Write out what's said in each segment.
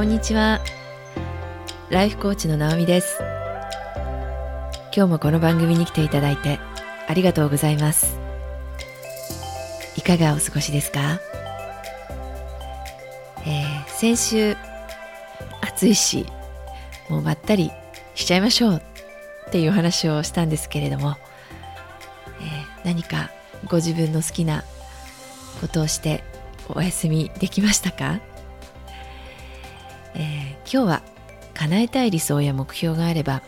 こんにちは。ライフコーチの直美です。今日もこの番組に来ていただいてありがとうございます。いかがお過ごしですか、えー、先週暑いしもうまったりしちゃいましょうっていう話をしたんですけれども、えー、何かご自分の好きなことをしてお休みできましたか、今日は叶えたい理想や目標があれば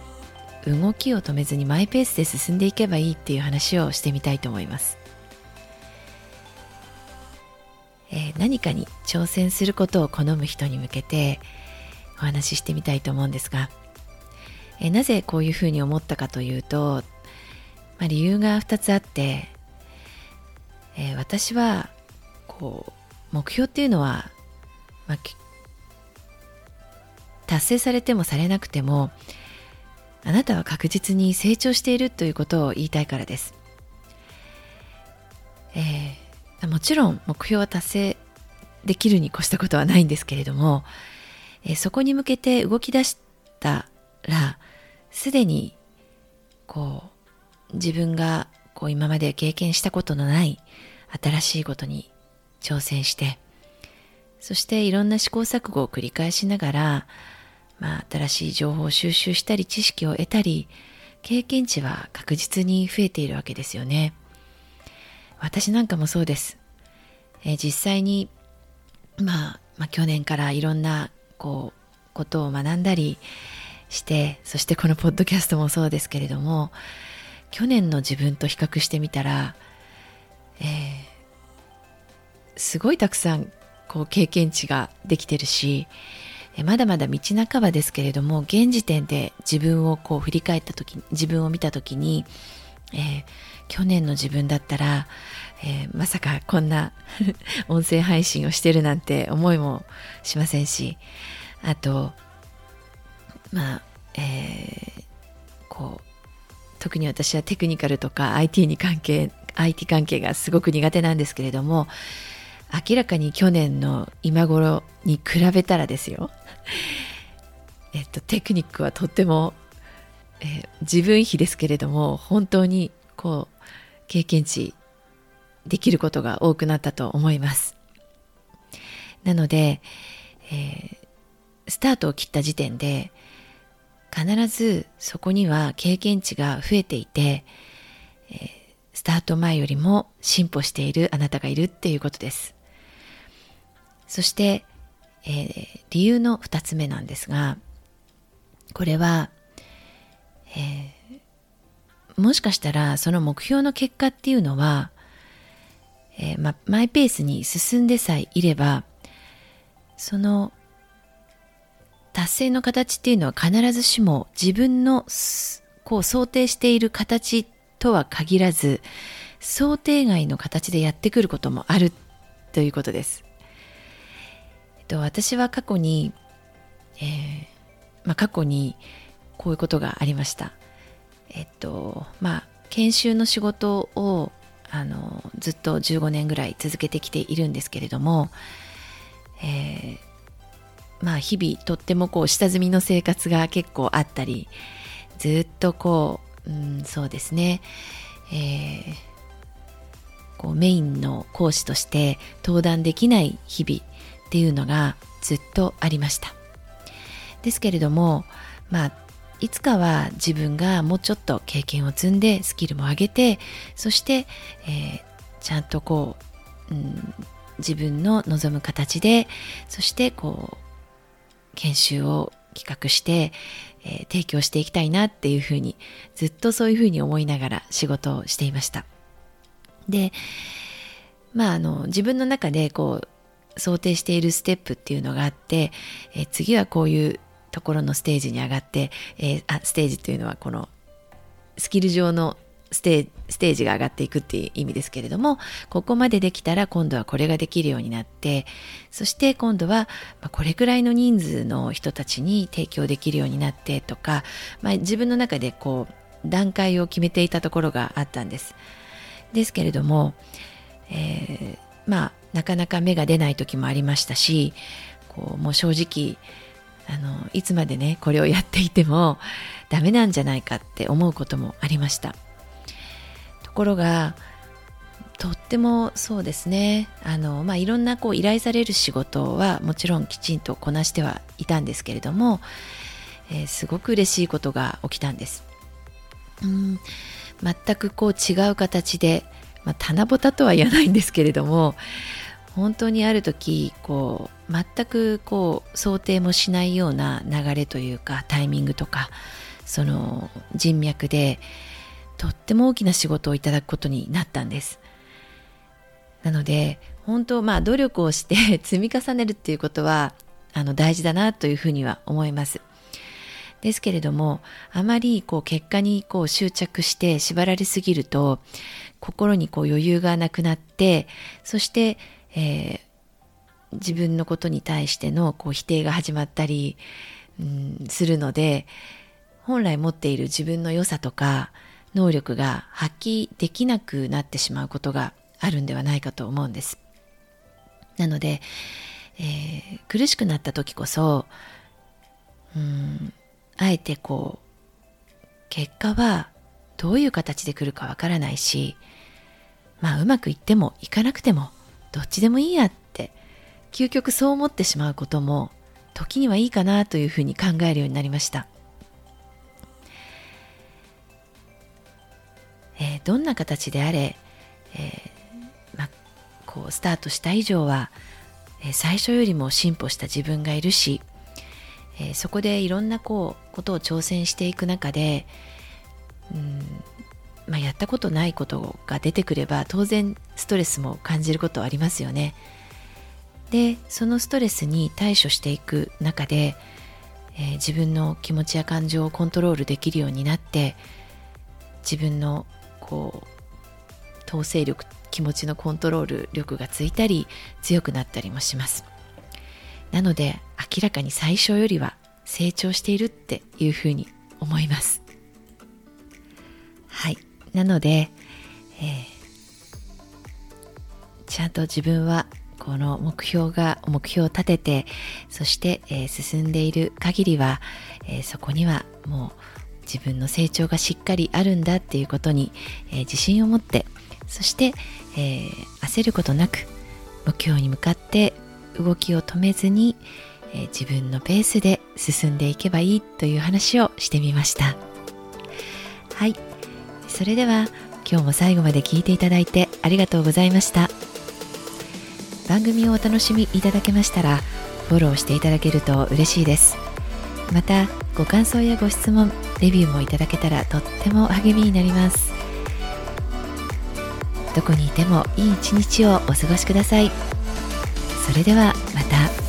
動きを止めずにマイペースで進んでいけばいいっていう話をしてみたいと思います、えー、何かに挑戦することを好む人に向けてお話ししてみたいと思うんですが、えー、なぜこういうふうに思ったかというと、まあ、理由が2つあって、えー、私はこう目標っていうのは、まあ、達成されてもされなくてもあなたは確実に成長しているということを言いたいからです、えー、もちろん目標は達成できるに越したことはないんですけれども、えー、そこに向けて動き出したらすでにこう自分がこう今まで経験したことのない新しいことに挑戦してそしていろんな試行錯誤を繰り返しながらまあ、新しい情報を収集したり知識を得たり経験値は確実に増えているわけですよね。私なんかもそうです、え、実際に、まあ、まあ去年からいろんなこうことを学んだりしてそしてこのポッドキャストもそうですけれども去年の自分と比較してみたら、えー、すごいたくさんこう経験値ができてるしまだまだ道半ばですけれども現時点で自分をこう振り返った時自分を見た時に、えー、去年の自分だったら、えー、まさかこんな 音声配信をしてるなんて思いもしませんしあとまあえー、こう特に私はテクニカルとか IT に関係 IT 関係がすごく苦手なんですけれども明らかに去年の今頃に比べたらですよ。えっとテクニックはとっても、えー、自分比ですけれども本当にこう経験値できることが多くなったと思います。なので、えー、スタートを切った時点で必ずそこには経験値が増えていて、えー、スタート前よりも進歩しているあなたがいるっていうことです。そして、えー、理由の2つ目なんですがこれは、えー、もしかしたらその目標の結果っていうのは、えー、ま、マイペースに進んでさえいればその達成の形っていうのは必ずしも自分のこう想定している形とは限らず想定外の形でやってくることもあるということです。えっと、私は過去に、えー、まあ、過去にこういうことがありました。えっと、まあ、研修の仕事をあのずっと15年ぐらい続けてきているんですけれども、えー、まあ日々とってもこう下積みの生活が結構あったりずっとこう、うん、そうですね、えー、こうメインの講師として登壇できない日々っていうのがずっとありました。ですけれどもまあいつかは自分がもうちょっと経験を積んでスキルも上げてそして、えー、ちゃんとこう、うん、自分の望む形でそしてこう研修を企画して、えー、提供していきたいなっていうふうにずっとそういうふうに思いながら仕事をしていました。でまああの自分の中でこう想定しているステップっていうのがあって、えー、次はこういうところのステージに上がって、えー、あステージというのはこのスキル上のステージが上がっていくっていう意味ですけれどもここまでできたら今度はこれができるようになってそして今度はこれくらいの人数の人たちに提供できるようになってとか、まあ、自分の中でこう段階を決めていたところがあったんです。ですけれども、えー、まあなかなか芽が出ない時もありましたしこうもう正直あのいつまでねこれをやっていてもダメなんじゃないかって思うこともありました。ところがとってもそうですね。あの、まあ、いろんなこう依頼される仕事はもちろんきちんとこなしてはいたんですけれども、えー、すごく嬉しいことが起きたんです。うん全くこう違う形で、まあ、棚ぼたとは言わないんですけれども本当にある時こう全くこう想定もしないような流れというかタイミングとかその人脈でとっても大きな仕事をいただくことになったんです。なので本当まあ努力をして 積み重ねるっていうことはあの大事だなというふうには思います。ですけれどもあまりこう結果にこう執着して縛られすぎると心にこう余裕がなくなってそしてえー、自分のことに対してのこう否定が始まったり、うん、するので本来持っている自分の良さとか能力が発揮できなくなってしまうことがあるんではないかと思うんです。なので、えー、苦しくなった時こそ、うん、あえてこう結果はどういう形で来るかわからないしまあうまくいってもいかなくてもどっちでもいいやって究極そう思ってしまうことも時にはいいかなというふうに考えるようになりました、えー、どんな形であれ、えー、ま、こうスタートした以上は、えー、最初よりも進歩した自分がいるし、えそこでいろんなこうことを挑戦していく中で、うんまあ、やったことないことが出てくれば当然ストレスも感じることありますよね。でそのストレスに対処していく中で、えー、自分の気持ちや感情をコントロールできるようになって自分のこう統制力気持ちのコントロール力がついたり強くなったりもします。なので明らかに最初よりは成長しているっていうふうに思います。はい。なので、えー、ちゃんと自分はこの目標が目標を立ててそして、えー、進んでいる限りは、えー、そこにはもう自分の成長がしっかりあるんだっていうことに、えー、自信を持ってそして、え焦ることなく目標に向かって動きを止めずに、え自分のペースで進んでいけばいいという話をしてみました。はい。それでは今日も最後まで聞いていただいてありがとうございました。番組をお楽しみいただけましたらフォローしていただけると嬉しいです。またご感想やご質問レビューもいただけたらとっても励みになります。どこにいてもいい一日をお過ごしください。それではまた。